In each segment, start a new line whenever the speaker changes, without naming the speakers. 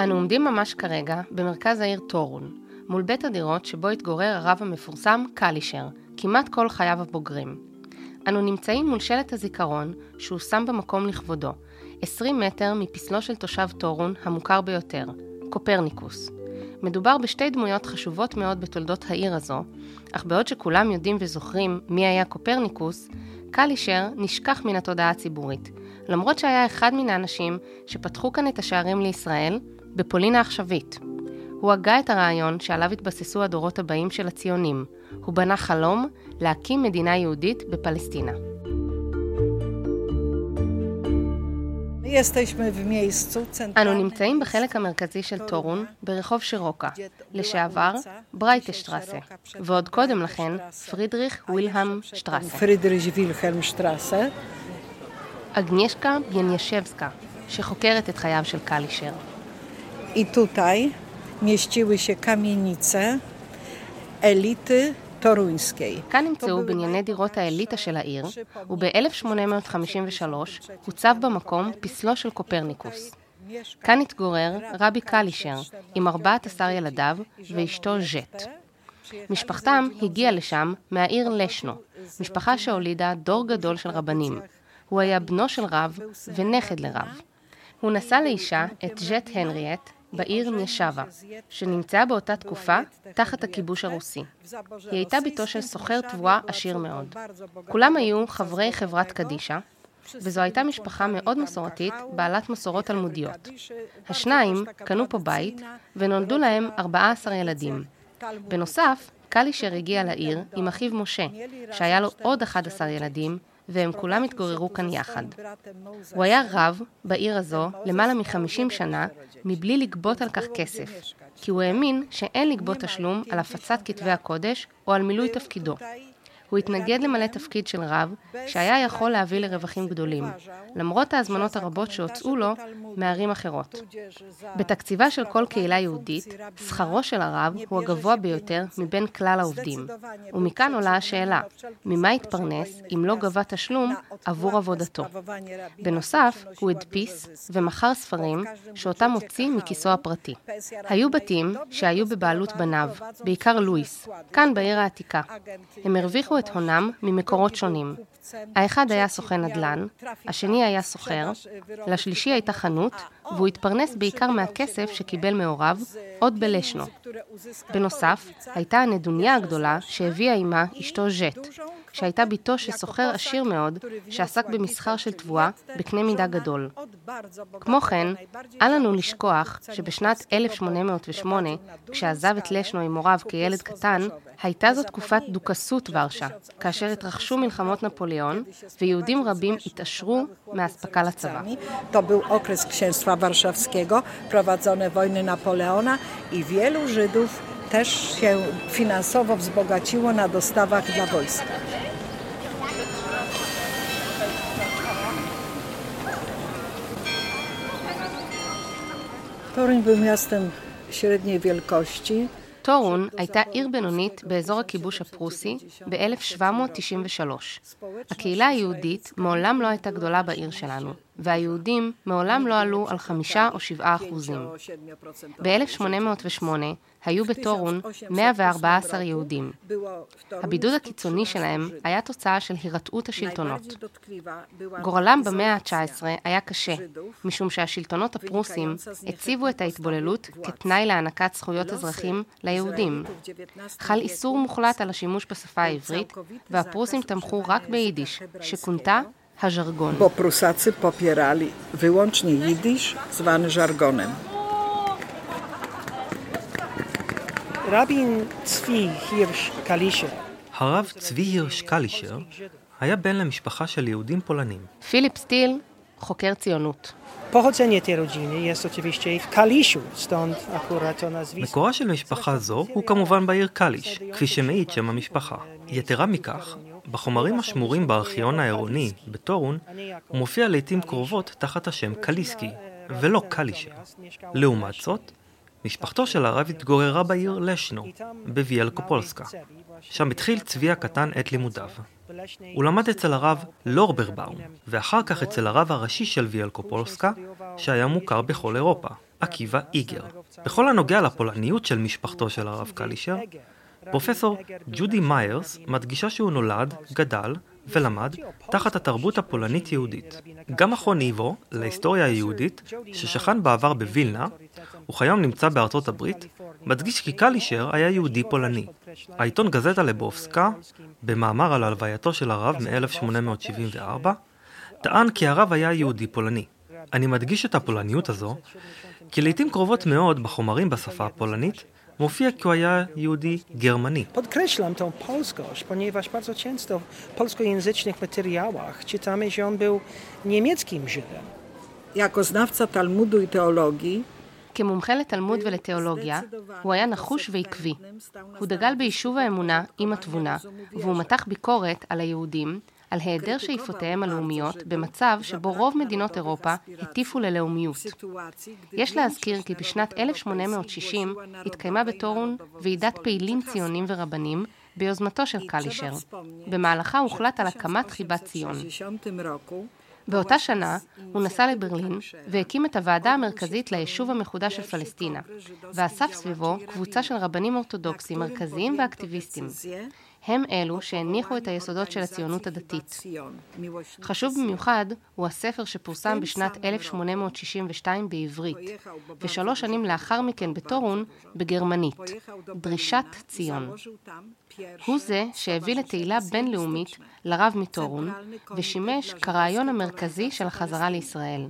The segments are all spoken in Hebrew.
אנו עומדים ממש כרגע במרכז העיר טורון, מול בית הדירות שבו התגורר הרב המפורסם קלישר, כמעט כל חייו הבוגרים. אנו נמצאים מול שלט הזיכרון שהוא שם במקום לכבודו, 20 מטר מפסלו של תושב טורון המוכר ביותר, קופרניקוס. מדובר בשתי דמויות חשובות מאוד בתולדות העיר הזו, אך בעוד שכולם יודעים וזוכרים מי היה קופרניקוס, קלישר נשכח מן התודעה הציבורית, למרות שהיה אחד מן האנשים שפתחו כאן את השערים לישראל, בפולין העכשווית. הוא הגה את הרעיון שעליו התבססו הדורות הבאים של הציונים. הוא בנה חלום להקים מדינה יהודית בפלסטינה. אנו נמצאים בחלק המרכזי של טורון, ברחוב שרוקה, לשעבר ברייטשטרסה, ועוד קודם לכן פרידריך וילהם שטרסה. אגנישקה ביאנישבסקה, שחוקרת את חייו של קלישר.
I tutaj mieściły się kamienice elity toruńskiej.
כאן נמצאו בנייני דירות האליטה של העיר, וב-1853 הוצב במקום פסלו של קופרניקוס. כאן התגורר רבי קלישר עם 14 ילדיו ואשתו ז'ט. משפחתם הגיעה לשם מהעיר לשנו, משפחה שהולידה דור גדול של רבנים. הוא היה בנו של רב ונכד לרב. הוא נשא לאישה את ז'ט הנריאט, בעיר נישבה, שנמצאה באותה תקופה תחת הכיבוש הרוסי. היא הייתה בתו של סוחר תבואה עשיר מאוד. כולם היו חברי חברת קדישה, וזו הייתה משפחה מאוד מסורתית, בעלת מסורות תלמודיות. השניים קנו פה בית, ונולדו להם 14 ילדים. בנוסף, קלישר הגיע לעיר עם אחיו משה, שהיה לו עוד 11 ילדים, והם כולם התגוררו כאן יחד. הוא היה רב בעיר הזו למעלה מחמישים שנה, מבלי לגבות על כך כסף, כי הוא האמין שאין לגבות תשלום על הפצת כתבי הקודש או על מילוי תפקידו. הוא התנגד למלא תפקיד של רב, שהיה יכול להביא לרווחים גדולים, למרות ההזמנות הרבות שהוצאו לו מערים אחרות. בתקציבה של כל קהילה יהודית, שכרו של הרב הוא הגבוה ביותר מבין כלל העובדים. ומכאן עולה השאלה, ממה התפרנס אם לא גבה תשלום עבור עבודתו? בנוסף, הוא הדפיס ומכר ספרים שאותם הוציא מכיסו הפרטי. היו בתים שהיו בבעלות בניו, בעיקר לואיס, כאן בעיר העתיקה. הם הרוויחו את הונם ממקורות שונים. האחד היה סוכן נדל"ן, השני היה סוחר, לשלישי הייתה חנות, והוא התפרנס בעיקר מהכסף שקיבל מהוריו, עוד בלשנו. בנוסף, הייתה הנדוניה הגדולה שהביאה עימה אשתו ז'ט, שהייתה בתו של סוחר עשיר מאוד, שעסק במסחר של תבואה בקנה מידה גדול. כמו כן, אל לנו לשכוח שבשנת 1808, כשעזב את לשנו עם הוריו כילד קטן, הייתה זו תקופת דוכסות ורשה, כאשר התרחשו מלחמות נפוליאון, ויהודים רבים התעשרו מאספקה לצבא.
Też się finansowo wzbogaciło na dostawach dla wojska. Toruń był miastem średniej.
טורון הייתה עיר בינונית באזור הכיבוש הפרוסי ב-1793. הקהילה היהודית מעולם לא הייתה גדולה בעיר שלנו, והיהודים מעולם לא עלו על חמישה או שבעה אחוזים. ב-1808 היו בטורון 114 יהודים. הבידוד הקיצוני שלהם היה תוצאה של הירתעות השלטונות. גורלם במאה ה-19 היה קשה, משום שהשלטונות הפרוסים הציבו את ההתבוללות כתנאי להענקת זכויות אזרחים ליהודים. חל איסור מוחלט על השימוש בשפה העברית, והפרוסים תמכו רק ביידיש, שכונתה הז'רגון.
Bo Prusacy popierali wyłącznie jidysz, zwany żargonem.
רבין צבי הירש קלישר.
הרב צבי הירש קלישר היה בן למשפחה של יהודים פולנים.
פיליפ סטיל, חוקר ציונות.
Pochodzenie tej rodziny jest oczywiście w Kaliszu, stąd akurat to nazwisko.
מקורה של משפחה זו הוא כמובן בעיר קליש, כפי שמעיד שם המשפחה. יתרה מכך, בחומרים השמורים בארכיון העירוני בטורון, מופיע לעיתים קרובות תחת השם קליסקי, ולא קלישר. לעומת זאת, משפחתו של הרב התגוררה בעיר לשנו, בוויאלקופולסקה. שם התחיל צבי הקטן את לימודיו. הוא למד אצל הרב לורברבאום, ואחר כך אצל הרב הראשי של ויאלקופולסקה, שהיה מוכר בכל אירופה. עקיבא איגר. בכל הנוגע לפולניות של משפחתו של הרב קלישר, פרופסור ג'ודי מיירס מדגישה שהוא נולד, גדל ולמד תחת התרבות הפולנית-יהודית. גם מכון איבו להיסטוריה היהודית, ששכן בעבר בווילנה, וכיום נמצא בארצות הברית, מדגיש כי קלישר היה יהודי פולני. העיתון גזטה לבובסקה, במאמר על הלווייתו של הרב מ-1874, טען כי הרב היה יהודי פולני. אני מדגיש את הפולניות הזו, כי לעיתים קרובות מאוד בחומרים בשפה הפולנית mówia koja judi germani.
Podkreślam tą polskość, ponieważ bardzo często w polskojęzycznych materiałach czytamy, że on był niemieckim Żydem.
Jako znawca Talmudu i teologii,
כמומחה לתלמוד ולתיאולוגיה, הוא היה נחוש ועקבי. הוא דגל ביישוב האמונה עם התבונה, והוא מתח ביקורת על היהודים על היעדר שאיפותיהם הלאומיות במצב שבו רוב מדינות אירופה הטיפו ללאומיות. יש להזכיר כי בשנת 1860 התקיימה בטורון ועידת פעילים ציונים ורבנים ביוזמתו של קלישר. במהלכה הוחלט על הקמת חיבת ציון. באותה שנה הוא נסע לברלין והקים את הוועדה המרכזית ליישוב המחודש של פלסטינה, ואסף סביבו קבוצה של רבנים אורתודוקסים מרכזיים ואקטיביסטים. הם אלו שהניחו את היסודות של הציונות הדתית. חשוב במיוחד הוא הספר שפורסם בשנת 1862 בעברית, ושלוש שנים לאחר מכן בטורון בגרמנית, דרישת ציון. הוא זה שהביא לתהילה בינלאומית לרב מטורון, ושימש כרעיון המרכזי של החזרה לישראל.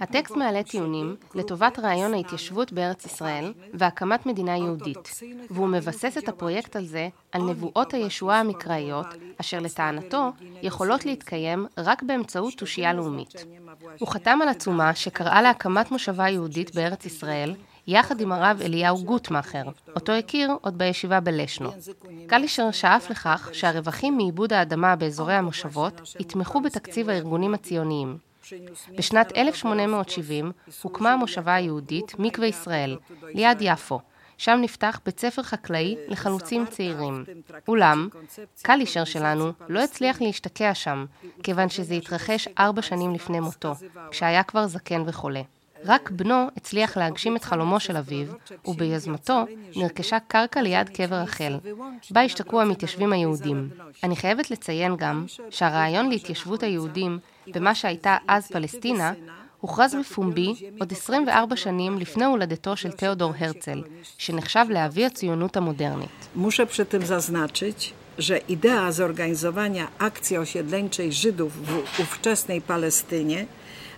הטקסט מעלה טיעונים לטובת רעיון ההתיישבות בארץ ישראל והקמת מדינה יהודית, והוא מבסס את הפרויקט הזה על נבואות הישועה המקראיות, אשר לטענתו יכולות להתקיים רק באמצעות תושייה לאומית. הוא חתם על עצומה שקראה להקמת מושבה יהודית בארץ ישראל, יחד עם הרב אליהו גוטמאכר, אותו הכיר עוד בישיבה בלשנו. קלישר שאף לכך שהרווחים מעיבוד האדמה באזורי המושבות יתמכו בתקציב הארגונים הציוניים. בשנת 1870 הוקמה המושבה היהודית מקווה ישראל, ליד יפו. שם נפתח בית ספר חקלאי לחלוצים צעירים. אולם, קלישר שלנו לא הצליח להשתקע שם, כיוון שזה התרחש ארבע שנים לפני מותו, כשהיה כבר זקן וחולה. רק בנו הצליח להגשים את חלומו של אביו, וביוזמתו נרכשה קרקע ליד קבר רחל, בה השתקעו המתיישבים היהודים. אני חייבת לציין גם שהרעיון להתיישבות היהודים במה שהייתה אז פלסטינה, הוכרז בפומבי עוד 24 שנים לפני הולדתו של תיאודור הרצל, שנחשב לאבי הציונות המודרנית.
Muszę przy tym zaznaczyć, że idea zorganizowania akcji osiedleńczej Żydów w ówczesnej Palestynie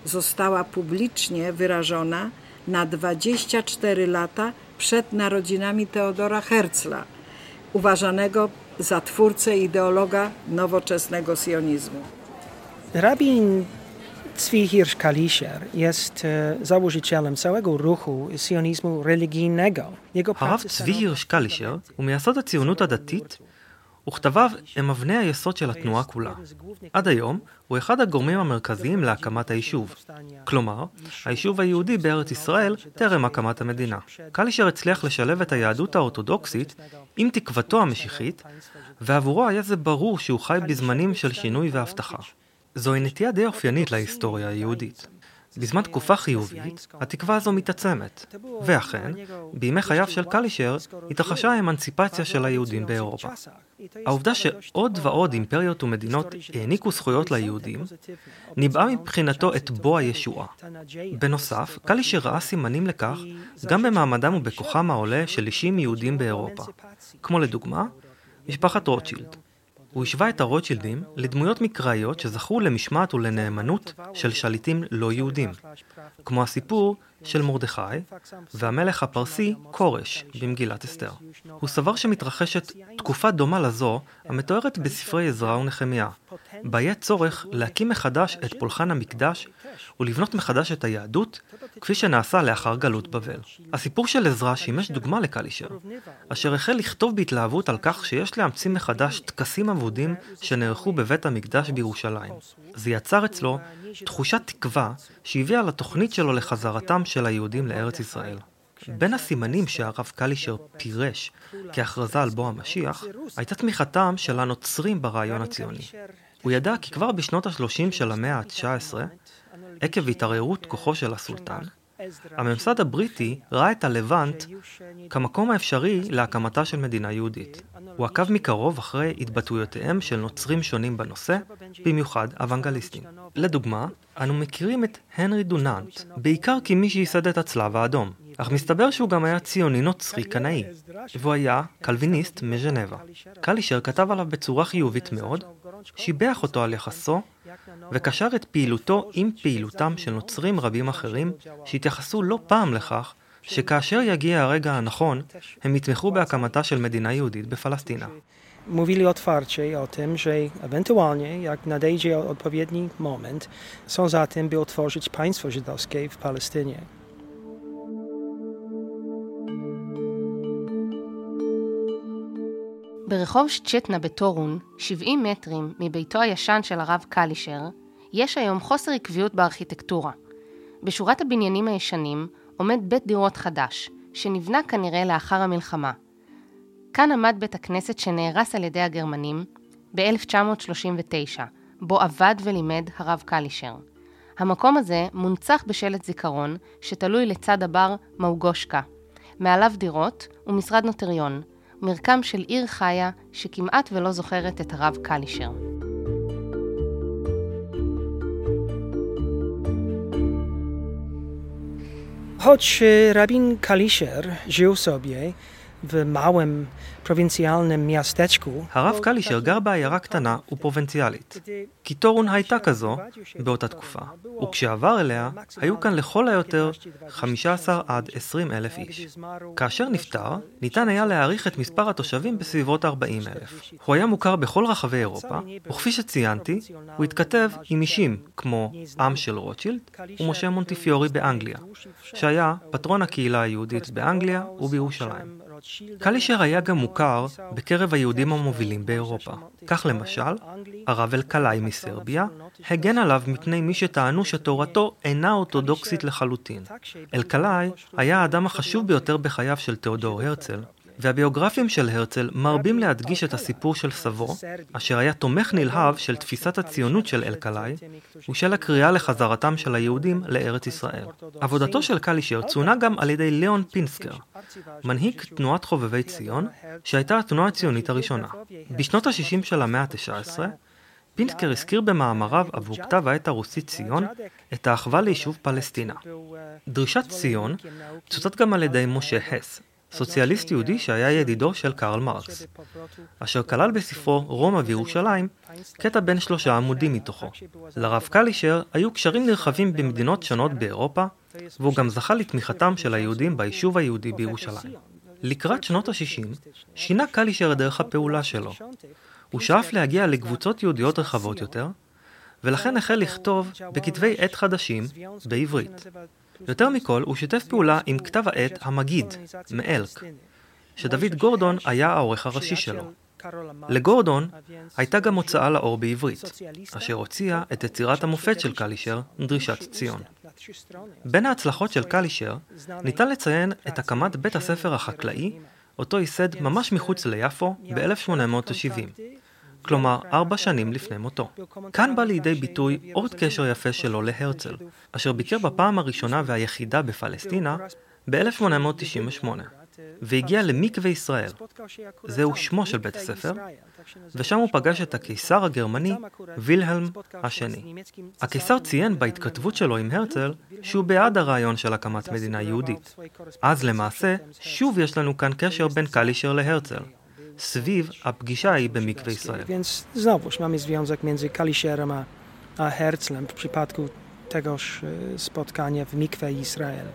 została publicznie wyrażona na 24 lata przed narodzinami Teodora Herzla, uważanego za twórcę ideologa nowoczesnego sionizmu.
Rabin Tzvi Hirsch Kalischer jest założycielem całego ruchu sionizmu religijnego.
הרב צבי הירש קלישר הוא מייסד הציונות הדתית וכתביו הם אבני היסוד של התנועה כולה. עד היום הוא אחד הגורמים המרכזיים להקמת היישוב. כלומר, היישוב היהודי בארץ ישראל טרם הקמת המדינה. קלישר הצליח לשלב את היהדות האורתודוקסית עם תקוותו המשיחית, ועבורו היה זה ברור שהוא חי בזמנים של שינוי והבטחה. זוהי נטייה די אופיינית להיסטוריה היהודית. בזמן תקופה חיובית, התקווה הזו מתעצמת, ואכן, בימי חייו של קלישר התרחשה האמנציפציה של היהודים באירופה. העובדה שעוד ועוד אימפריות ומדינות העניקו זכויות ליהודים, ניבאה מבחינתו את בוא הישועה. בנוסף, קלישר ראה סימנים לכך גם במעמדם ובכוחם העולה של אישים יהודים באירופה, כמו לדוגמה, משפחת רוטשילד. הוא השווה את הרוטשילדים לדמויות מקראיות שזכו למשמעת ולנאמנות של שליטים לא יהודים, כמו הסיפור של מרדכי והמלך הפרסי כורש במגילת אסתר. הוא סבר שמתרחשת תקופה דומה לזו המתוארת בספרי עזרא ונחמיה, בה יהיה צורך להקים מחדש את פולחן המקדש ולבנות מחדש את היהדות, כפי שנעשה לאחר גלות בבל. הסיפור של עזרא שימש דוגמה לקלישר, אשר החל לכתוב בהתלהבות על כך שיש להמציא מחדש טקסים אבודים שנערכו בבית המקדש בירושלים. זה יצר אצלו תחושת תקווה שהביאה לתוכנית שלו לחזרתם של היהודים לארץ ישראל. בין הסימנים שהרב קלישר פירש כהכרזה על בוא המשיח, הייתה תמיכתם של הנוצרים ברעיון הציוני. הוא ידע כי כבר בשנות ה-30 של המאה ה-19, עקב התערערות כוחו של הסולטן, הממסד הבריטי ראה את הלבנט כמקום האפשרי להקמתה של מדינה יהודית. הוא עקב מקרוב אחרי התבטאויותיהם של נוצרים שונים בנושא, במיוחד אוונגליסטים. לדוגמה, אנו מכירים את הנרי דוננט, בעיקר כמי שייסד את הצלב האדום, אך מסתבר שהוא גם היה ציוני נוצרי קנאי, והוא היה קלוויניסט מז'נבה. קלישר כתב עליו בצורה חיובית מאוד, שיבח אותו על יחסו, וקשר את פעילותו עם פעילותם של נוצרים רבים אחרים, שהתייחסו לא פעם לכך שכאשר יגיע הרגע הנכון, הם יתמכו בהקמתה של מדינה יהודית בפלסטינה.
Mówili otwarcie o tym, że ewentualnie, jak nadejdzie odpowiedni moment, są za tym, by otworzyć państwo żydowskie w Palestynie.
ברחוב שצ'טנה בטורון, 70 מטרים מביתו הישן של הרב קלישר, יש היום חוסר עקביות בארכיטקטורה. בשורת הבניינים הישנים עומד בית דירות חדש, שנבנה כנראה לאחר המלחמה. כאן עמד בית הכנסת שנהרס על ידי הגרמנים ב-1939, בו עבד ולימד הרב קלישר. המקום הזה מונצח בשלט זיכרון שתלוי לצד הבר מאוגושקה. מעליו דירות ומשרד נוטריון, מרקם של עיר חיה שכמעט ולא זוכרת את הרב קלישר.
Choć rabin Kaliszer żył w małym miasteczku.
הרב קלישר גר בעיירה קטנה ופרובינציאלית. קיטורון הייתה כזו באותה תקופה, וכשעבר אליה, היו כאן לכל היותר 15 עד 20 אלף איש. כאשר נפטר, ניתן היה להעריך את מספר התושבים בסביבות 40 אלף. הוא היה מוכר בכל רחבי אירופה, וכפי שציינתי, הוא התכתב עם אישים כמו עם של רוטשילד ומשה מונטיפיורי באנגליה, שהיה פטרון הקהילה היהודית באנגליה ובירושלים. קלישר היה גם מוכר בקרב היהודים המובילים באירופה. כך למשל, הרב אלקלעי מסרביה הגן עליו מפני מי שטענו שתורתו אינה אורתודוקסית לחלוטין. אלקלעי היה האדם החשוב ביותר בחייו של תיאודור הרצל, והביוגרפים של הרצל מרבים להדגיש את הסיפור של סבו, אשר היה תומך נלהב של תפיסת הציונות של אלקלעי, ושל הקריאה לחזרתם של היהודים לארץ ישראל. עבודתו של קלישר צוינה גם על ידי ליאון פינסקר, מנהיג תנועת חובבי ציון, שהייתה התנועה הציונית הראשונה. בשנות ה-60 של המאה ה-19, פינסקר הזכיר במאמריו עבור כתב העת הרוסי ציון את האחווה ליישוב פלסטינה. דרישת ציון צוטט גם על ידי משה הס, סוציאליסט יהודי שהיה ידידו של קרל מרקס, אשר כלל בספרו רומא וירושלים קטע בין שלושה עמודים מתוכו. לרב קלישר היו קשרים נרחבים במדינות שונות באירופה, והוא גם זכה לתמיכתם של היהודים ביישוב היהודי בירושלים. לקראת שנות ה-60 שינה קלישר את דרך הפעולה שלו. הוא שאף להגיע לקבוצות יהודיות רחבות יותר, ולכן החל לכתוב בכתבי עת חדשים בעברית. יותר מכל, הוא שיתף פעולה עם כתב העת המגיד, מאלק, שדוד גורדון היה העורך הראשי שלו. לגורדון הייתה גם הוצאה לאור בעברית, אשר הוציאה את יצירת המופת של קלישר, דרישת ציון. בין ההצלחות של קלישר ניתן לציין את הקמת בית הספר החקלאי, אותו ייסד ממש מחוץ ליפו ב-1870, כלומר ארבע שנים לפני מותו. כאן בא לידי ביטוי עוד קשר יפה שלו להרצל, אשר ביקר בפעם הראשונה והיחידה בפלסטינה ב-1898, והגיע למקווה ישראל, זהו שמו של בית הספר, ושם הוא פגש את הקיסר הגרמני וילהלם השני. הקיסר ציין בהתכתבות שלו עם הרצל שהוא בעד הרעיון של הקמת מדינה יהודית. אז למעשה, שוב יש לנו כאן קשר בין קלישר להרצל. סביב הפגישה ההיא במקווה ישראל.
Więc znowuż mamy związek między Kaliszerem a, a Herzlem w przypadku tegoż spotkania w Mikwe Izrael.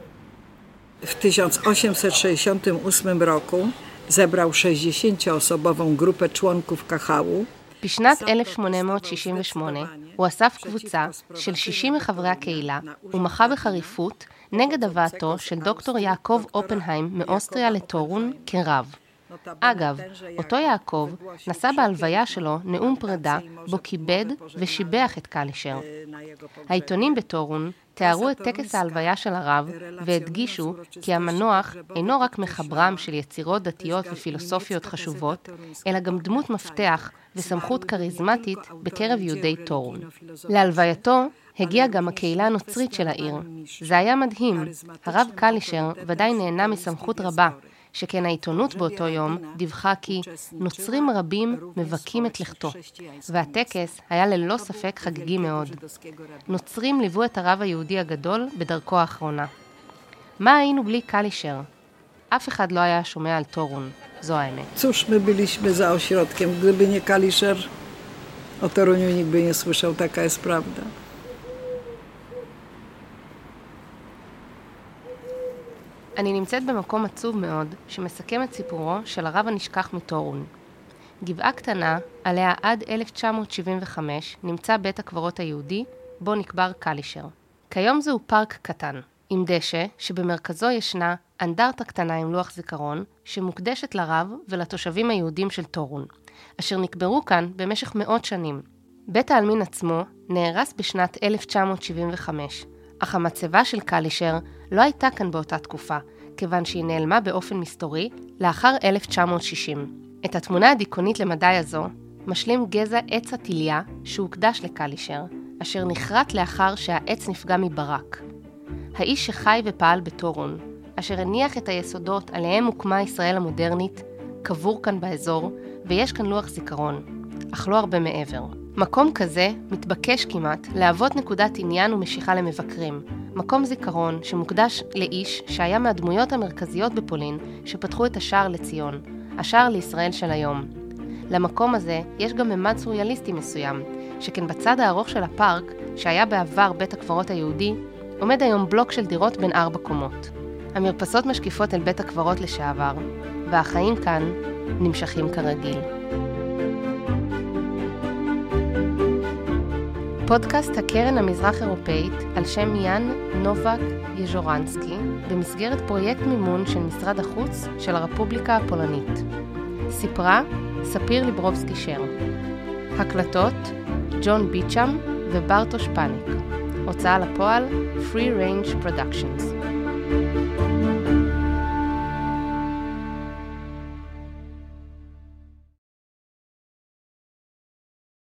W 1868 roku zebrał 60-osobową grupę członków KHU.
בשנת 1868 הוא אסף קבוצה של 60 מחברי הקהילה ומחה בחריפות נגד הבאתו של דוקטור יעקב אופנהיים מאוסטריה לטורון כרב. אגב, אותו יעקב נשא בהלוויה שלו נאום פרידה, בו כיבד ושיבח את קלישר. העיתונים בטורון תיארו את טקס ההלוויה של הרב והדגישו כי המנוח אינו רק מחברם של יצירות דתיות ופילוסופיות חשובות, אלא גם דמות מפתח וסמכות כריזמטית בקרב יהודי טורון. להלווייתו הגיעה גם הקהילה הנוצרית של העיר. זה היה מדהים. הרב קלישר ודאי נהנה מסמכות רבה, שכן העיתונות באותו יום דיווחה כי נוצרים רבים מבכים את לכתו, והטקס היה ללא ספק חגיגי מאוד. נוצרים ליוו את הרב היהודי הגדול בדרכו האחרונה. מה היינו בלי קלישר? אף אחד לא היה שומע על טורון, זו האמת.
Cóż, my byliśmy za ośrodkiem. Gdyby nie Kaliszer, o Toruniu nikt by nie słyszał. Taka jest prawda.
אני נמצאת במקום עצוב מאוד, שמסכם את סיפורו של הרב הנשכח מטורון. גבעה קטנה, עליה עד 1975 נמצא בית הקברות היהודי, בו נקבר קלישר. כיום זהו פארק קטן, עם דשא, שבמרכזו ישנה אנדרטה קטנה עם לוח זיכרון, שמוקדשת לרב ולתושבים היהודים של טורון, אשר נקברו כאן במשך מאות שנים. בית העלמין עצמו נהרס בשנת 1975, אך המצבה של קלישר לא הייתה כאן באותה תקופה, כיוון שהיא נעלמה באופן מסתורי לאחר 1960. את התמונה הדיכאונית למדי הזו משלים גזע עץ התיליה שהוקדש לקלישר, אשר נכרת לאחר שהעץ נפגע מברק. האיש שחי ופעל בטורון, אשר הניח את היסודות עליהם הוקמה ישראל המודרנית, קבור כאן באזור, ויש כאן לוח זיכרון, אך לא הרבה מעבר. מקום כזה מתבקש כמעט להוות נקודת עניין ומשיכה למבקרים, מקום זיכרון שמוקדש לאיש שהיה מהדמויות המרכזיות בפולין שפתחו את השער לציון, השער לישראל של היום. למקום הזה יש גם ממד סוריאליסטי מסוים, שכן בצד הארוך של הפארק, שהיה בעבר בית הקברות היהודי, עומד היום בלוק של דירות בין ארבע קומות. המרפסות משקיפות אל בית הקברות לשעבר, והחיים כאן נמשכים כרגיל. פודקאסט הקרן המזרח-אירופאית על שם יאן נובק יז'ורנסקי במסגרת פרויקט מימון של משרד החוץ של הרפובליקה הפולנית. סיפרה ספיר ליברובסקי שר. הקלטות ג'ון ביצ'אם וברטוש פאניק. הוצאה לפועל Free Range Productions.